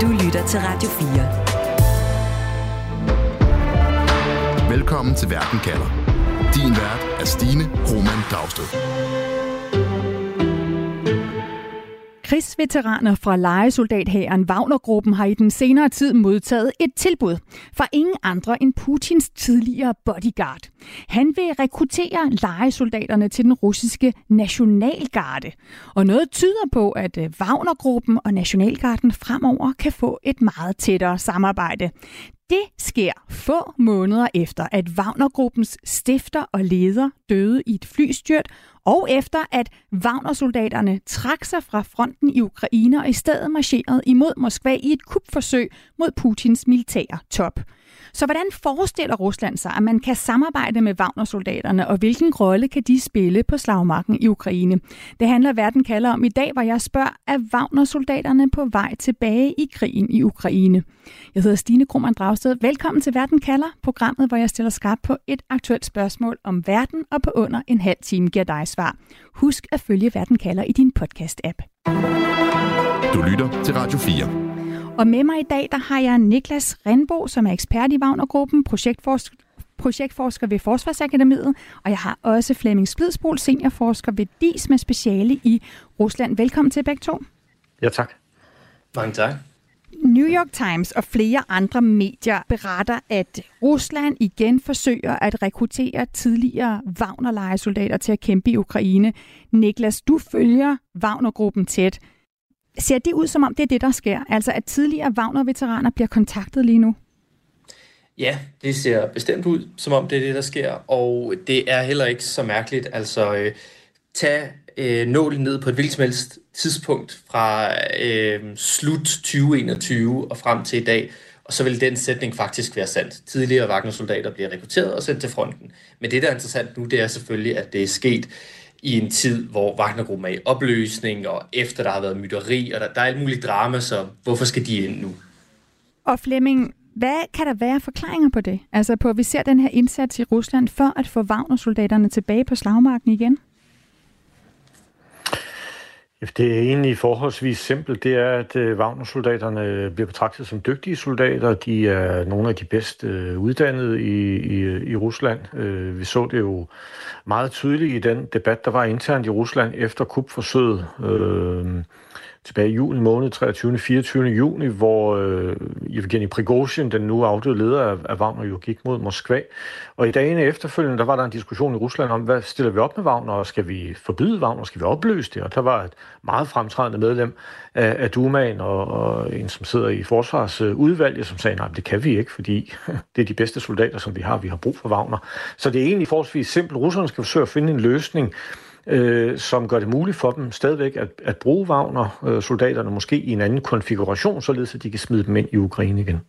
Du lytter til Radio 4. Velkommen til Verden kalder. Din vært er Stine Roman Dragsted. Krigsveteraner fra lejesoldathæren Wagnergruppen har i den senere tid modtaget et tilbud fra ingen andre end Putins tidligere bodyguard. Han vil rekruttere lejesoldaterne til den russiske nationalgarde. Og noget tyder på, at øh, Wagnergruppen og Nationalgarden fremover kan få et meget tættere samarbejde. Det sker få måneder efter, at Wagnergruppens stifter og leder døde i et flystyrt, og efter at Wagner-soldaterne trak sig fra fronten i Ukraine og i stedet marcherede imod Moskva i et kupforsøg mod Putins militære top. Så hvordan forestiller Rusland sig, at man kan samarbejde med Wagner-soldaterne, og hvilken rolle kan de spille på slagmarken i Ukraine? Det handler Verden kalder om i dag, hvor jeg spørger, er Wagner-soldaterne på vej tilbage i krigen i Ukraine? Jeg hedder Stine Krohmann Dragsted. Velkommen til Verden kalder, programmet, hvor jeg stiller skarp på et aktuelt spørgsmål om verden, og på under en halv time giver dig svar. Husk at følge Verden kalder i din podcast-app. Du lytter til Radio 4. Og med mig i dag, der har jeg Niklas Renbo, som er ekspert i Wagnergruppen, projektforsker projektforsker ved Forsvarsakademiet, og jeg har også Flemming Splidsbol, seniorforsker ved DIS med speciale i Rusland. Velkommen til begge to. Ja, tak. Mange tak. New York Times og flere andre medier beretter, at Rusland igen forsøger at rekruttere tidligere Wagner-lejesoldater til at kæmpe i Ukraine. Niklas, du følger Wagner-gruppen tæt. Ser det ud som om, det er det, der sker? Altså at tidligere Wagner-veteraner bliver kontaktet lige nu? Ja, det ser bestemt ud, som om det er det, der sker, og det er heller ikke så mærkeligt. Altså, øh, tag øh, nålen ned på et hvilket som helst tidspunkt fra øh, slut 2021 og frem til i dag, og så vil den sætning faktisk være sandt. Tidligere Wagner-soldater bliver rekrutteret og sendt til fronten. Men det, der er interessant nu, det er selvfølgelig, at det er sket i en tid, hvor Wagnergruppen er i opløsning, og efter der har været mytteri, og der, der er alt muligt drama, så hvorfor skal de ind nu? Og Flemming, hvad kan der være forklaringer på det? Altså på, at vi ser den her indsats i Rusland for at få Wagner-soldaterne tilbage på slagmarken igen? Det er egentlig forholdsvis simpelt. Det er, at øh, Wagner-soldaterne bliver betragtet som dygtige soldater. De er nogle af de bedst øh, uddannede i, i, i Rusland. Øh, vi så det jo meget tydeligt i den debat, der var internt i Rusland efter kupforsøget tilbage i juni måned, 23. 24. juni, hvor øh, Evgeni Prigozhin, den nu afdøde leder af, af Wagner, jo gik mod Moskva. Og i dagene efterfølgende, der var der en diskussion i Rusland om, hvad stiller vi op med Wagner, og skal vi forbyde Wagner, skal vi opløse det? Og der var et meget fremtrædende medlem af, af Dumaen, og, og en, som sidder i forsvarsudvalget, som sagde, nej, det kan vi ikke, fordi det er de bedste soldater, som vi har. Vi har brug for Wagner. Så det er egentlig forholdsvis simpelt. Russerne skal forsøge at finde en løsning, øh, som gør det muligt for dem stadigvæk at, at bruge Wagner-soldaterne øh, måske i en anden konfiguration, således at de kan smide dem ind i Ukraine igen.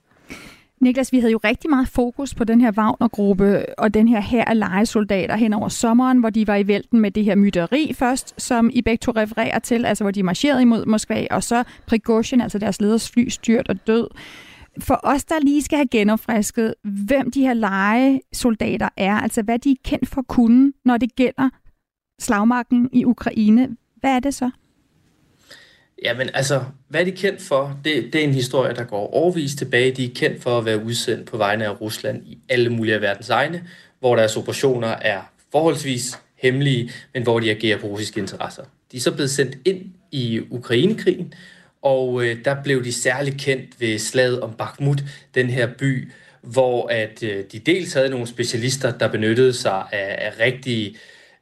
Niklas, vi havde jo rigtig meget fokus på den her Wagner-gruppe og den her her af legesoldater hen over sommeren, hvor de var i vælten med det her mytteri først, som I begge to refererer til, altså hvor de marcherede imod Moskva, og så Prigozhin, altså deres leders fly, styrt og død. For os, der lige skal have genopfrisket, hvem de her legesoldater er, altså hvad de er kendt for at kunne, når det gælder slagmarken i Ukraine. Hvad er det så? Jamen altså, hvad er de kendt for? Det, det er en historie, der går overvis tilbage. De er kendt for at være udsendt på vegne af Rusland i alle mulige af verdens egne, hvor deres operationer er forholdsvis hemmelige, men hvor de agerer på russiske interesser. De er så blevet sendt ind i Ukrainekrigen, og øh, der blev de særligt kendt ved slaget om Bakhmut, den her by, hvor at øh, de dels havde nogle specialister, der benyttede sig af, af rigtige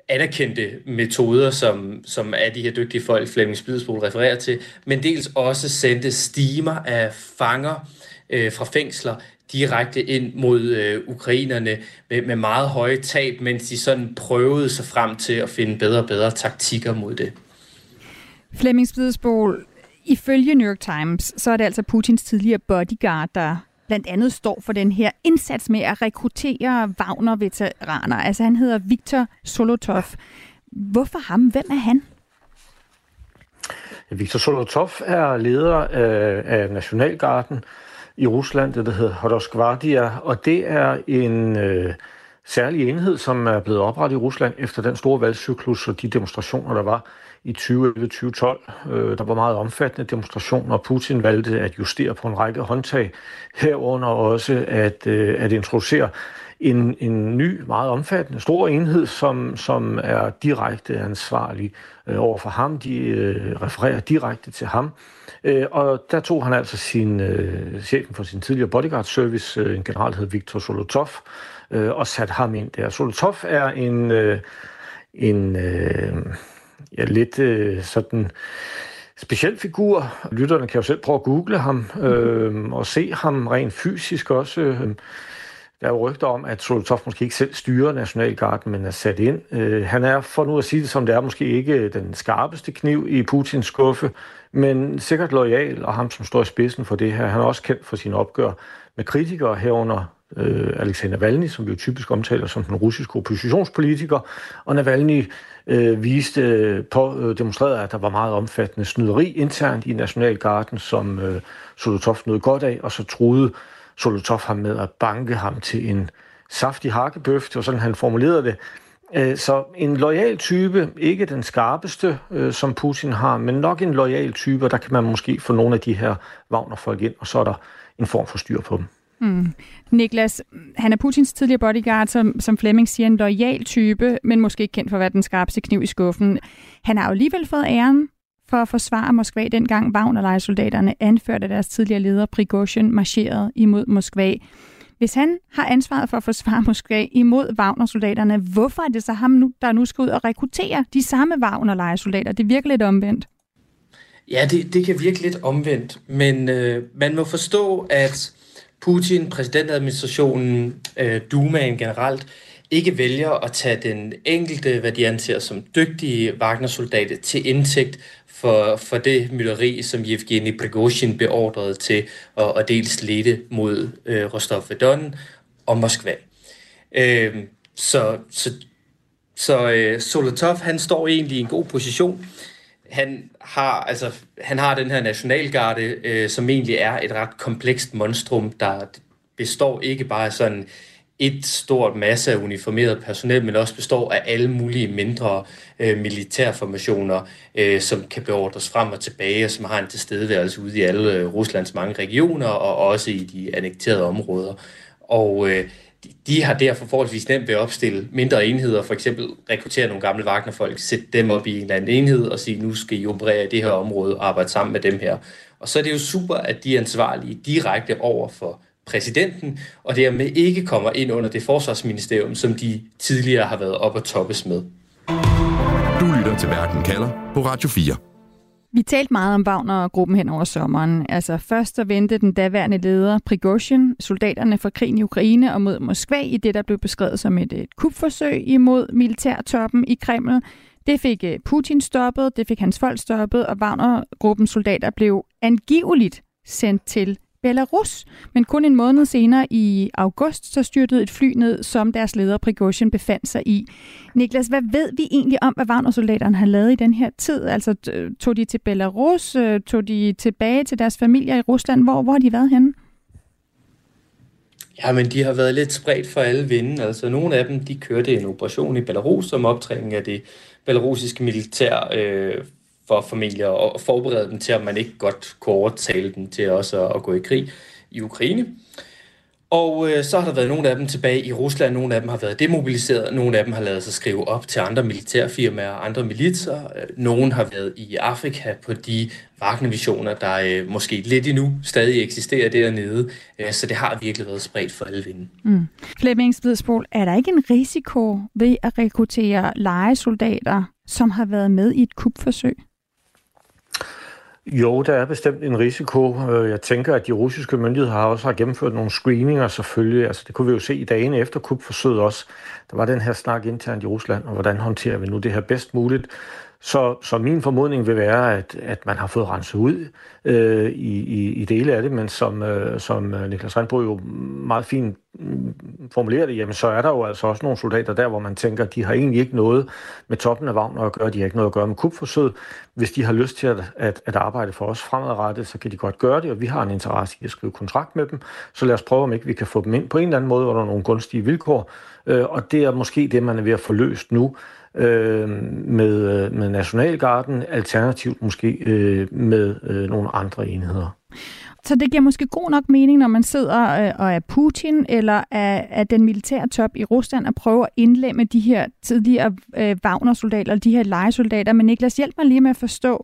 anerkendte metoder, som, som er de her dygtige folk, Flemming Spidsbol refererer til, men dels også sendte stimer af fanger øh, fra fængsler direkte ind mod øh, ukrainerne med, med meget høje tab, mens de sådan prøvede sig frem til at finde bedre og bedre taktikker mod det. Flemming Spidsbol, ifølge New York Times, så er det altså Putins tidligere bodyguard, der blandt andet står for den her indsats med at rekruttere Wagner-veteraner. Altså han hedder Viktor Solotov. Hvorfor ham? Hvem er han? Viktor Solotov er leder af, af Nationalgarden i Rusland, det der hedder Hodoskvardia, og det er en øh, særlig enhed, som er blevet oprettet i Rusland efter den store valgcyklus og de demonstrationer, der var i 2011-2012. Øh, der var meget omfattende demonstrationer, og Putin valgte at justere på en række håndtag, herunder også at, øh, at introducere en, en ny, meget omfattende, stor enhed, som, som er direkte ansvarlig øh, over for ham. De øh, refererer direkte til ham. Øh, og der tog han altså sin, øh, chefen for sin tidligere bodyguard service, øh, en general, hed Viktor Solotov, øh, og satte ham ind der. Solotov er en, øh, en øh, ja, lidt øh, sådan speciel figur. Lytterne kan jo selv prøve at google ham øh, og se ham rent fysisk også. Øh, der er jo rygter om, at Solotov måske ikke selv styrer Nationalgarden, men er sat ind. Øh, han er, for nu at sige det som det er, måske ikke øh, den skarpeste kniv i Putins skuffe, men sikkert lojal, og ham, som står i spidsen for det her. Han er også kendt for sine opgør med kritikere herunder øh, Alexander Navalny, som vi jo typisk omtaler som den russiske oppositionspolitiker, og Navalny øh, viste øh, på, øh, demonstrerede, at der var meget omfattende snyderi internt i Nationalgarden, som øh, Solotov nåede godt af, og så troede Solotov ham med at banke ham til en saftig hakkebøf, det var sådan, han formulerede det. Øh, så en lojal type, ikke den skarpeste, øh, som Putin har, men nok en lojal type, og der kan man måske få nogle af de her Wagner-folk ind, og så er der en form for styr på dem. Mm. Niklas, han er Putins tidligere bodyguard, som, som Flemming siger, en lojal type, men måske ikke kendt for at være den skarpeste kniv i skuffen. Han har jo alligevel fået æren for at forsvare Moskva, dengang Wagner-lejesoldaterne anførte af deres tidligere leder Prigozhin marcherede imod Moskva. Hvis han har ansvaret for at forsvare Moskva imod Wagner-soldaterne, hvorfor er det så ham, nu, der nu skal ud og rekruttere de samme Wagner-lejesoldater? Det virker lidt omvendt. Ja, det, det kan virke lidt omvendt, men øh, man må forstå, at Putin, præsidentadministrationen, øh, Dumaen generelt, ikke vælger at tage den enkelte, hvad de anser som dygtige Wagner-soldater til indtægt for, for det mytteri, som Yevgeni Prigozhin beordrede til at, at dels lede mod øh, Rostov-Don og Moskva. Øh, så så, så øh, Solotov, han står egentlig i en god position. Han har, altså, han har den her nationalgarde, øh, som egentlig er et ret komplekst monstrum, der består ikke bare af sådan et stort masse af uniformeret personel, men også består af alle mulige mindre øh, militærformationer, øh, som kan beordres frem og tilbage, og som har en tilstedeværelse ude i alle øh, Ruslands mange regioner, og også i de annekterede områder. Og øh, de, de har derfor forholdsvis nemt ved at opstille mindre enheder, for eksempel rekruttere nogle gamle Wagner-folk, sætte dem op i en eller anden enhed og sige, nu skal I operere i det her område og arbejde sammen med dem her. Og så er det jo super, at de er ansvarlige direkte over for præsidenten, og dermed ikke kommer ind under det forsvarsministerium, som de tidligere har været op og toppes med. Du lytter til Verden kalder på Radio 4. Vi talte meget om Wagner-gruppen hen over sommeren. Altså først så vendte den daværende leder Prigozhin soldaterne fra krigen i Ukraine og mod Moskva i det, der blev beskrevet som et, et kupforsøg imod militærtoppen i Kreml. Det fik øh, Putin stoppet, det fik hans folk stoppet, og Wagner-gruppens soldater blev angiveligt sendt til Belarus. Men kun en måned senere i august, så styrtede et fly ned, som deres leder Prigozhin befandt sig i. Niklas, hvad ved vi egentlig om, hvad Wagner-soldaterne har lavet i den her tid? Altså øh, tog de til Belarus? Øh, tog de tilbage til deres familier i Rusland? Hvor, hvor har de været henne? Ja, men de har været lidt spredt for alle vinde. Altså, nogle af dem, de kørte en operation i Belarus som optræning af det belarusiske militær øh, for familier og forberede dem til, at man ikke godt kunne overtale dem til også at, at gå i krig i Ukraine. Og øh, så har der været nogle af dem tilbage i Rusland, nogle af dem har været demobiliseret, nogle af dem har lavet sig skrive op til andre militærfirmaer og andre militser. Nogle har været i Afrika på de Wagner-visioner, der øh, måske lidt endnu stadig eksisterer dernede. Øh, så det har virkelig været spredt for alle vinde. Mm. Flemming Spidsbol, er der ikke en risiko ved at rekruttere legesoldater, som har været med i et kupforsøg? Jo, der er bestemt en risiko. Øh, jeg tænker, at de russiske myndigheder har også har gennemført nogle screeninger selvfølgelig. Altså, det kunne vi jo se i dagene efter kupforsøget også. Der var den her snak internt i Rusland, og hvordan håndterer vi nu det her bedst muligt. Så, så min formodning vil være, at, at man har fået renset ud øh, i, i, i dele af det, men som, øh, som øh, Niklas Randbro jo meget fint mm, formulerer det, jamen så er der jo altså også nogle soldater der, hvor man tænker, de har egentlig ikke noget med toppen af Wagner at gøre, de har ikke noget at gøre med kupforsøget. Hvis de har lyst til at, at, at arbejde for os fremadrettet, så kan de godt gøre det, og vi har en interesse i at skrive kontrakt med dem. Så lad os prøve, om ikke vi kan få dem ind på en eller anden måde, hvor der er nogle gunstige vilkår. Øh, og det er måske det, man er ved at få løst nu øh, med, øh, med Nationalgarden, alternativt måske øh, med øh, nogle andre enheder. Så det giver måske god nok mening, når man sidder øh, og er Putin eller er, er den militære top i Rusland og prøver at indlemme de her tidligere øh, Wagner-soldater, eller de her legesoldater. Men Niklas, hjælp mig lige med at forstå.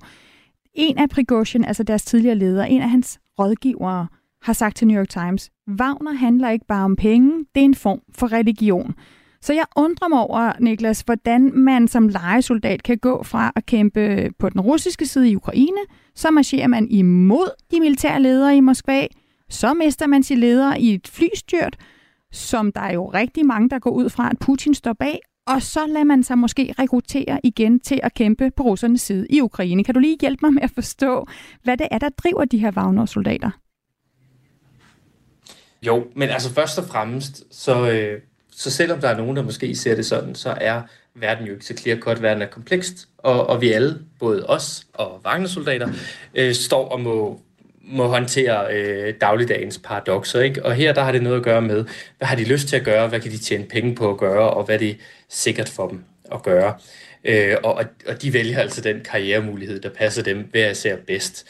En af Prigozhin, altså deres tidligere leder, en af hans rådgivere, har sagt til New York Times, Wagner handler ikke bare om penge, det er en form for religion. Så jeg undrer mig over, Niklas, hvordan man som legesoldat kan gå fra at kæmpe på den russiske side i Ukraine, så marcherer man imod de militære ledere i Moskva, så mister man sin leder i et flystyrt, som der er jo rigtig mange, der går ud fra, at Putin står bag, og så lader man sig måske rekruttere igen til at kæmpe på russernes side i Ukraine. Kan du lige hjælpe mig med at forstå, hvad det er, der driver de her Wagner-soldater? Jo, men altså først og fremmest, så, øh, så selvom der er nogen, der måske ser det sådan, så er verden jo ikke så clear cut, verden er komplekst, og, og vi alle, både os og Wagner-soldater, øh, står og må, må håndtere øh, dagligdagens paradoxer. Ikke? Og her der har det noget at gøre med, hvad har de lyst til at gøre, hvad kan de tjene penge på at gøre, og hvad er det sikkert for dem at gøre. Øh, og, og de vælger altså den karrieremulighed, der passer dem hver især bedst.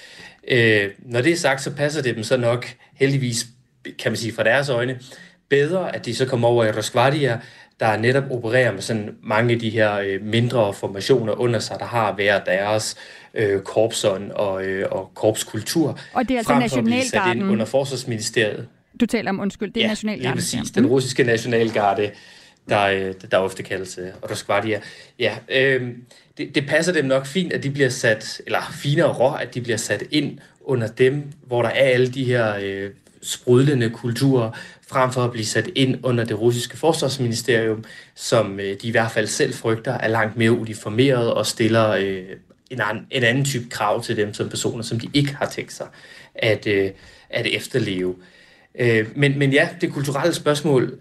Øh, når det er sagt, så passer det dem så nok heldigvis, kan man sige fra deres øjne, bedre, at de så kommer over i Rosgvardia, der netop opererer med sådan mange af de her øh, mindre formationer under sig, der har været deres øh, korpsånd og, øh, og korpskultur. Og det er altså nationalgarden. under Forsvarsministeriet. Du taler om, undskyld, det er ja, nationalgarden. Ja, præcis. Den russiske nationalgarde, der, øh, der ofte kaldes øh, Rosgvardia. Ja, øh, det, det passer dem nok fint, at de bliver sat, eller finere rå, at de bliver sat ind under dem, hvor der er alle de her øh, sprudlende kulturer, frem for at blive sat ind under det russiske forsvarsministerium, som øh, de i hvert fald selv frygter er langt mere uniformeret og stiller øh, en, anden, en anden type krav til dem som personer, som de ikke har tænkt sig at, øh, at efterleve. Øh, men, men ja, det kulturelle spørgsmål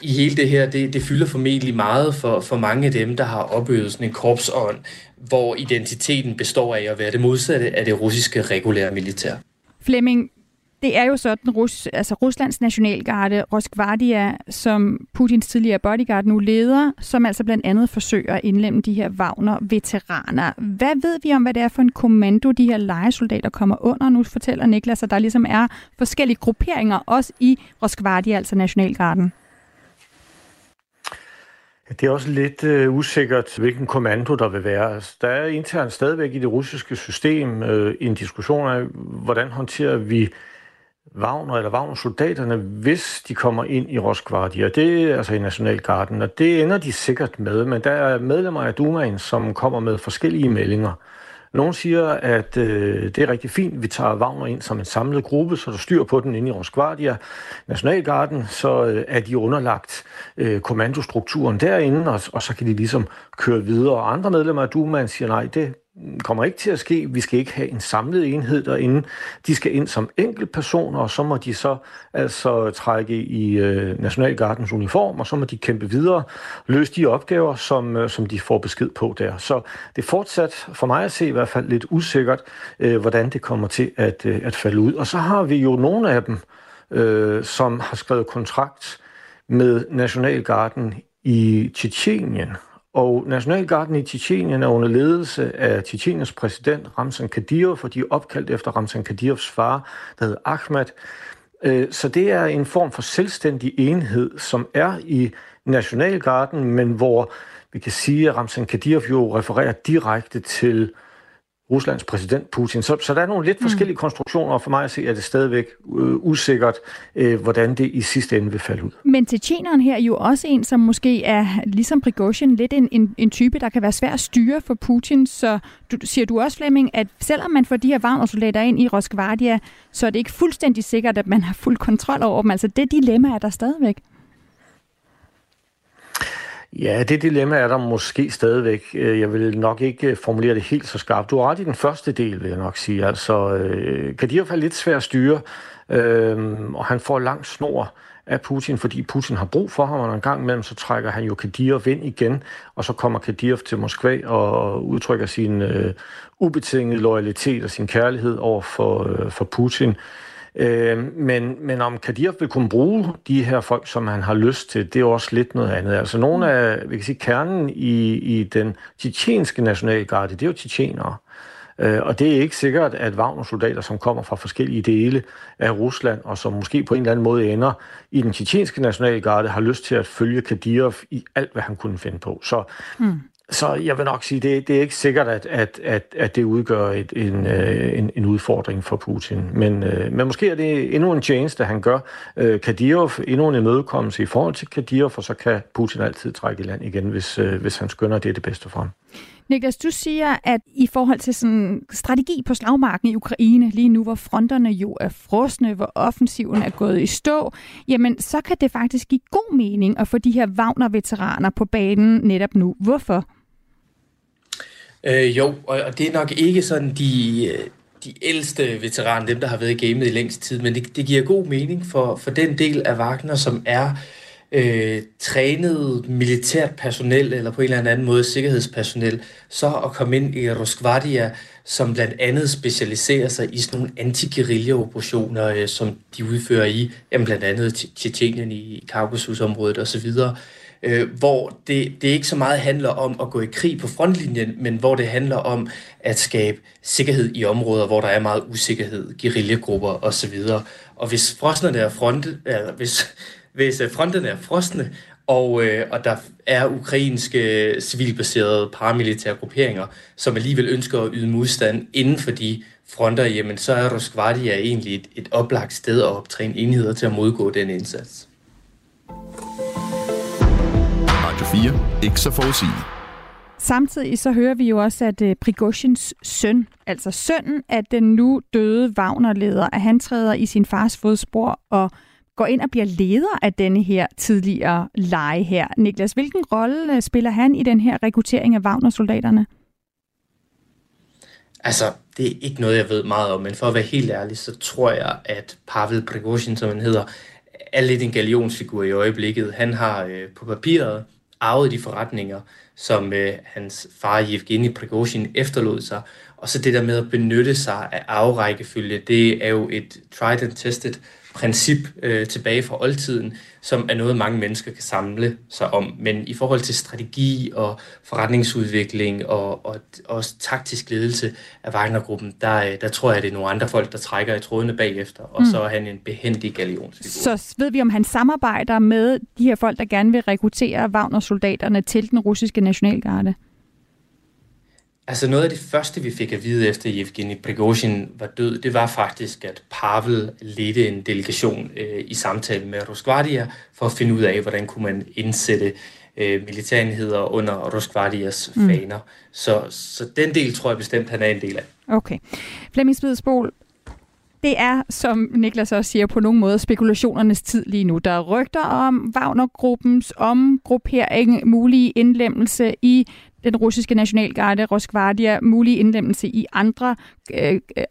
i hele det her, det, det fylder formentlig meget for, for mange af dem, der har opøvet sådan en korpsånd, hvor identiteten består af at være det modsatte af det russiske regulære militær. Flemming, det er jo sådan, Rus, altså Ruslands nationalgarde, Roskvardia, som Putins tidligere bodyguard nu leder, som altså blandt andet forsøger at indlemme de her Wagner-veteraner. Hvad ved vi om, hvad det er for en kommando, de her legesoldater kommer under? Nu fortæller Niklas, at der ligesom er forskellige grupperinger, også i Roskvardia, altså nationalgarden. Det er også lidt øh, usikkert, hvilken kommando der vil være. Altså, der er internt stadigvæk i det russiske system øh, en diskussion af, hvordan håndterer vi Wagner eller Wagner-soldaterne, hvis de kommer ind i Roskvardia. Det er altså i Nationalgarden, og det ender de sikkert med, men der er medlemmer af Dumaen, som kommer med forskellige meldinger. Nogle siger, at øh, det er rigtig fint, vi tager Wagner ind som en samlet gruppe, så der styr på den inde i Rosgvardia Nationalgarden, så øh, er de underlagt øh, kommandostrukturen derinde, og, og så kan de ligesom køre videre. Og andre medlemmer af Dumaen siger, nej, det, kommer ikke til at ske. Vi skal ikke have en samlet enhed derinde. De skal ind som enkeltpersoner, og så må de så altså trække i øh, Nationalgardens uniform, og så må de kæmpe videre, løse de opgaver, som, øh, som de får besked på der. Så det er fortsat, for mig at se i hvert fald, lidt usikkert, øh, hvordan det kommer til at, øh, at falde ud. Og så har vi jo nogle af dem, øh, som har skrevet kontrakt med Nationalgarden i Tjetjenien, og Nationalgarden i Tjetjenien er under ledelse af Tjetjeniens præsident Ramzan Kadyrov, for de er opkaldt efter Ramzan Kadyrovs far, der hedder Ahmed. Øh, så det er en form for selvstændig enhed, som er i Nationalgarden, men hvor vi kan sige, at Ramzan Kadyrov jo refererer direkte til Ruslands præsident Putin. Så, så der er nogle lidt mm. forskellige mm. konstruktioner, og for mig at se, er det stadigvæk øh, usikkert, øh, hvordan det i sidste ende vil falde ud. Men Tjetjeneren her er jo også en, som måske er, ligesom Prigozhin, lidt en, en, en type, der kan være svær at styre for Putin. Så du, siger du også, Flemming, at selvom man får de her Wagner-soldater ind i Roskvardia, så er det ikke fuldstændig sikkert, at man har fuld kontrol over dem. Altså det dilemma er der stadigvæk. Ja, det dilemma er der måske stadigvæk. Øh, jeg vil nok ikke øh, formulere det helt så skarpt. Du har ret i den første del, vil jeg nok sige. Altså, øh, Kadyrov er lidt svær at styre, øhm, og han får lang snor af Putin, fordi Putin har brug for ham, og en gang imellem så trækker han jo Kadyrov ind igen, og så kommer Kadyrov til Moskva og udtrykker sin øh, ubetingede loyalitet og sin kærlighed over for, øh, for Putin. Øh, men, men om Kadir vil kunne bruge de her folk, som han har lyst til, det er også lidt noget andet. Altså nogle af, vi kan sige, kernen i, i den tjetjenske nationalgarde, det er jo tjetjenere. Øh, og det er ikke sikkert, at Wagner-soldater, som kommer fra forskellige dele af Rusland, og som måske på en eller anden måde ender i den tjetjenske nationalgarde, har lyst til at følge Kadyrov i alt, hvad han kunne finde på. Så, mm så jeg vil nok sige, det, det er ikke sikkert, at, at, at, at det udgør et, en, øh, en, en udfordring for Putin. Men, øh, men måske er det endnu en tjeneste, han gør. Øh, Kadyrov, endnu en imødekommelse i forhold til Kadyrov, for så kan Putin altid trække i land igen, hvis, hvis han skønner, at det er det bedste for ham. Niklas, du siger, at i forhold til sådan strategi på slagmarken i Ukraine, lige nu hvor fronterne jo er frosne, hvor offensiven er gået i stå, jamen så kan det faktisk give god mening at få de her Wagner-veteraner på banen netop nu. Hvorfor? Øh, jo, og det er nok ikke sådan de, øh, de ældste veteraner, dem der har været i gamet i længst tid, men det, det giver god mening for, for den del af Wagner, som er øh, trænet militært personel, eller på en eller anden måde sikkerhedspersonel, så at komme ind i Roskvardia, som blandt andet specialiserer sig i sådan nogle anti operationer øh, som de udfører i, jamen blandt andet Tjetjenien i Kaukasusområdet osv., øh, hvor det, det ikke så meget handler om at gå i krig på frontlinjen, men hvor det handler om at skabe sikkerhed i områder, hvor der er meget usikkerhed, guerillagrupper osv. Og hvis frosnerne er front, eller hvis, hvis øh, fronterne er frosne, og, øh, og der er ukrainske civilbaserede paramilitære grupperinger, som alligevel ønsker at yde modstand inden for de fronter, jamen så er Roskvardia egentlig et, et oplagt sted at optræne enheder til at modgå den indsats. Radio 4. Ikke så forudsigende. Samtidig så hører vi jo også, at uh, Prigozhins søn, altså sønnen af den nu døde Wagner-leder, at han træder i sin fars fodspor og går ind og bliver leder af denne her tidligere leje her. Niklas, hvilken rolle øh, spiller han i den her rekruttering af Wagner-soldaterne? Altså, det er ikke noget, jeg ved meget om, men for at være helt ærlig, så tror jeg, at Pavel Prigozhin, som han hedder, er lidt en galionsfigur i øjeblikket. Han har øh, på papiret arvede de forretninger, som øh, hans far Yevgeni Prigozhin efterlod sig. Og så det der med at benytte sig af arverækkefølge, det er jo et tried and tested princip øh, tilbage fra oldtiden, som er noget, mange mennesker kan samle sig om. Men i forhold til strategi og forretningsudvikling og, og også taktisk ledelse af Wagner-gruppen, der, øh, der tror jeg, det er nogle andre folk, der trækker i trådene bagefter, og mm. så er han en behendig galionsfigur. Så ved vi, om han samarbejder med de her folk, der gerne vil rekruttere Wagner-soldaterne til den russiske nationalgarde? Altså noget af det første, vi fik at vide efter Evgeni Prigozhin var død, det var faktisk, at Pavel ledte en delegation øh, i samtale med Roskvardia for at finde ud af, hvordan kunne man indsætte øh, militærenheder under Roskvardias mm. faner. Så, så den del tror jeg bestemt, han er en del af. Okay. Flemming Spidsbol, det er, som Niklas også siger, på nogen måde spekulationernes tid lige nu. Der er rygter om Wagner-gruppens omgruppering, mulige indlemmelse i den russiske nationalgarde, Roskvardia, mulige indlemmelse i andre øh, øh,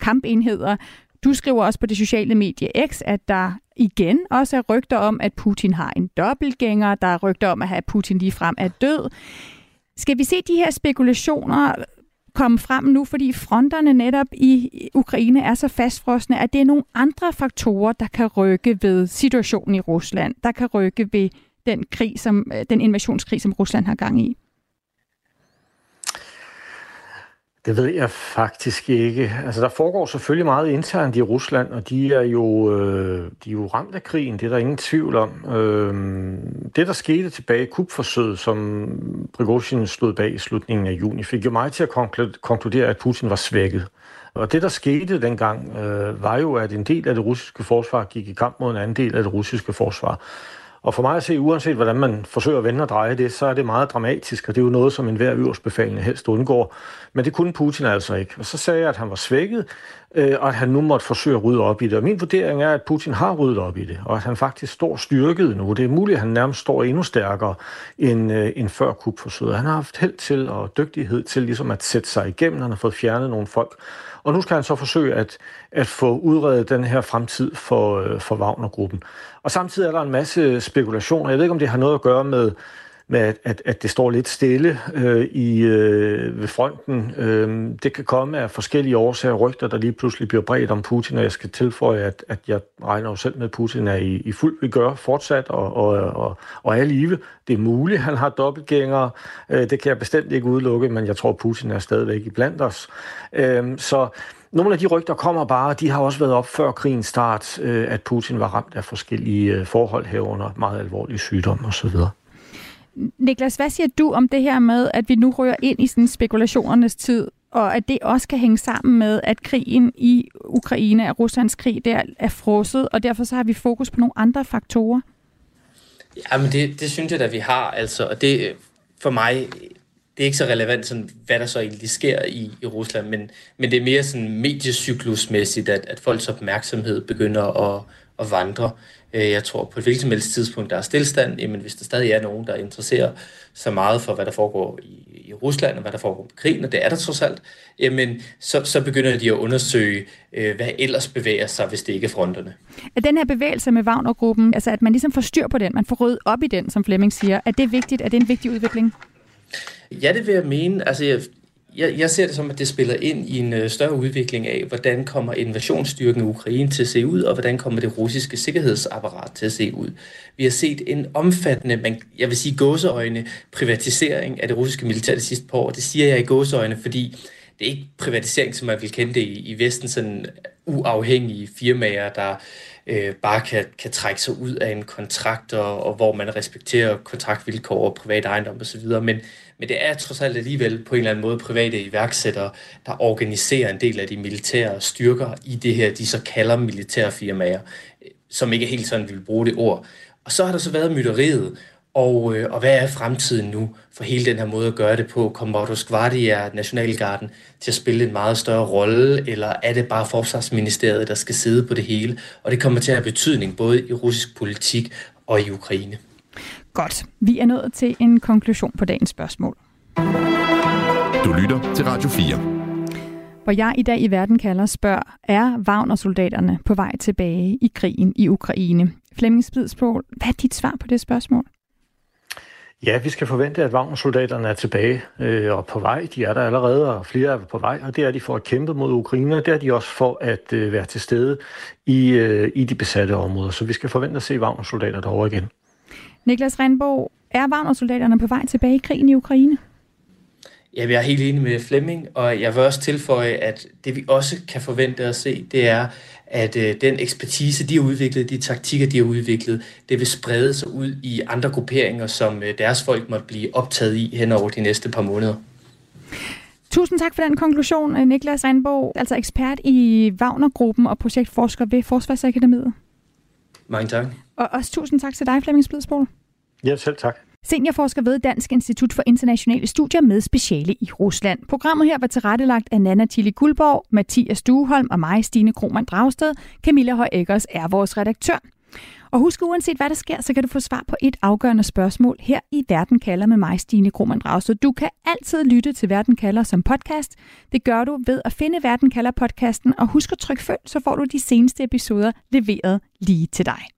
kampenheder. Du skriver også på det sociale medie X, at der igen også er rygter om, at Putin har en dobbeltgænger. Der er rygter om, at Putin lige frem er død. Skal vi se de her spekulationer komme frem nu, fordi fronterne netop i Ukraine er så fastfrosne, at det er nogle andre faktorer, der kan rykke ved situationen i Rusland, der kan rykke ved den krig, som øh, den invasionskrig, som Rusland har gang i? Det ved jeg faktisk ikke. Altså, der foregår selvfølgelig meget internt i Rusland, og de er jo, øh, de er jo ramt af krigen, det er der ingen tvivl om. Øh, det, der skete tilbage i kupforsøget, som Prigozhin stod bag i slutningen af juni, fik jo mig til at konkludere, at Putin var svækket. Og det, der skete dengang, øh, var jo, at en del af det russiske forsvar gik i kamp mod en anden del af det russiske forsvar. Og for mig at se, uanset hvordan man forsøger at vende og dreje det, så er det meget dramatisk, og det er jo noget, som enhver øverstbefalende helst undgår. Men det kunne Putin altså ikke. Og så sagde jeg, at han var svækket, øh, og at han nu måtte forsøge at rydde op i det. Og min vurdering er, at Putin har ryddet op i det, og at han faktisk står styrket nu. Det er muligt, at han nærmest står endnu stærkere end, øh, end før kupforsøget. Han har haft held til og dygtighed til ligesom at sætte sig igennem. Han har fået fjernet nogle folk. Og nu skal han så forsøge at, at få udredet den her fremtid for, øh, for Wagner-gruppen. Og samtidig er der en masse spekulationer. Jeg ved ikke, om det har noget at gøre med, med at, at, at det står lidt stille øh, i, øh, ved fronten. Øh, det kan komme af forskellige årsager rygter, der lige pludselig bliver bredt om Putin, og jeg skal tilføje, at, at jeg regner jo selv med, at Putin er i, i fuld vi gør fortsat og, og, og, og er live. Det er muligt, han har dobbeltgængere. Øh, det kan jeg bestemt ikke udelukke, men jeg tror, Putin er stadigvæk i blandt os. Øh, så nogle af de rygter kommer bare, de har også været op før krigens start, øh, at Putin var ramt af forskellige øh, forhold herunder meget alvorlige sygdomme osv. Niklas, hvad siger du om det her med, at vi nu rører ind i sådan spekulationernes tid, og at det også kan hænge sammen med, at krigen i Ukraine, og Ruslands krig, der er frosset, og derfor så har vi fokus på nogle andre faktorer? Jamen det, det synes jeg da, vi har. Altså, og det, for mig det er ikke så relevant, sådan, hvad der så egentlig sker i, i Rusland, men, men det er mere sådan mediecyklusmæssigt, at, at folks opmærksomhed begynder at, at vandre. Øh, jeg tror på et hvilket som helst tidspunkt, der er stillstand, jamen hvis der stadig er nogen, der interesserer så meget for, hvad der foregår i, i Rusland, og hvad der foregår på krigen, og det er der trods alt, jamen så, så begynder de at undersøge, øh, hvad ellers bevæger sig, hvis det ikke er fronterne. Er den her bevægelse med Wagner-gruppen, altså at man ligesom får styr på den, man får ryddet op i den, som Flemming siger, er det vigtigt? Er det en vigtig udvikling? Ja, det vil jeg mene. Altså, jeg, jeg, ser det som, at det spiller ind i en øh, større udvikling af, hvordan kommer invasionsstyrken i Ukraine til at se ud, og hvordan kommer det russiske sikkerhedsapparat til at se ud. Vi har set en omfattende, man, jeg vil sige gåseøjne, privatisering af det russiske militær de sidste par år. Det siger jeg i gåseøjne, fordi det er ikke privatisering, som man vil kende det i, i Vesten, sådan uafhængige firmaer, der øh, Øh, bare kan, kan trække sig ud af en kontrakt, og, og hvor man respekterer kontraktvilkår og privat ejendom osv., men, men det er trods alt alligevel på en eller anden måde private iværksættere, der organiserer en del af de militære styrker i det her, de så kalder militære firmaer, øh, som ikke helt sådan vil bruge det ord. Og så har der så været mytteriet, og, øh, og hvad er fremtiden nu for hele den her måde at gøre det på? Kommer Bodos Guardia, Nationalgarden, til at spille en meget større rolle, eller er det bare Forsvarsministeriet, der skal sidde på det hele? Og det kommer til at have betydning både i russisk politik og i Ukraine. Godt. Vi er nået til en konklusion på dagens spørgsmål. Du lytter til Radio 4. Hvor jeg i dag i verden kalder spørg, er Wagner-soldaterne på vej tilbage i krigen i Ukraine? Flemming Spidsbål, hvad er dit svar på det spørgsmål? Ja, vi skal forvente, at Wagner-soldaterne er tilbage øh, og på vej. De er der allerede, og flere er på vej, og det er de for at kæmpe mod Ukraine, og det er de også for at øh, være til stede i, øh, i de besatte områder. Så vi skal forvente at se Wagner-soldater derovre igen. Niklas Renborg, er Wagner-soldaterne på vej tilbage i krigen i Ukraine? Ja, jeg er helt enig med Flemming, og jeg vil også tilføje, at det vi også kan forvente at se, det er, at øh, den ekspertise, de har udviklet, de taktikker, de har udviklet, det vil sprede sig ud i andre grupperinger, som øh, deres folk måtte blive optaget i hen over de næste par måneder. Tusind tak for den konklusion, øh, Niklas Reinborg, altså ekspert i Wagner-gruppen og projektforsker ved Forsvarsakademiet. Mange tak. Og også tusind tak til dig, Flemming Splidsbol. Ja, selv tak. Seniorforsker ved Dansk Institut for Internationale Studier med speciale i Rusland. Programmet her var tilrettelagt af Nana Tilly Guldborg, Mathias Dueholm og mig, Stine Krohmann Dragsted. Camilla Høj Eggers er vores redaktør. Og husk, uanset hvad der sker, så kan du få svar på et afgørende spørgsmål her i Verden kalder med mig, Stine Krohmann Dragsted. Du kan altid lytte til Verden kalder som podcast. Det gør du ved at finde Verden kalder podcasten, og husk at trykke følg, så får du de seneste episoder leveret lige til dig.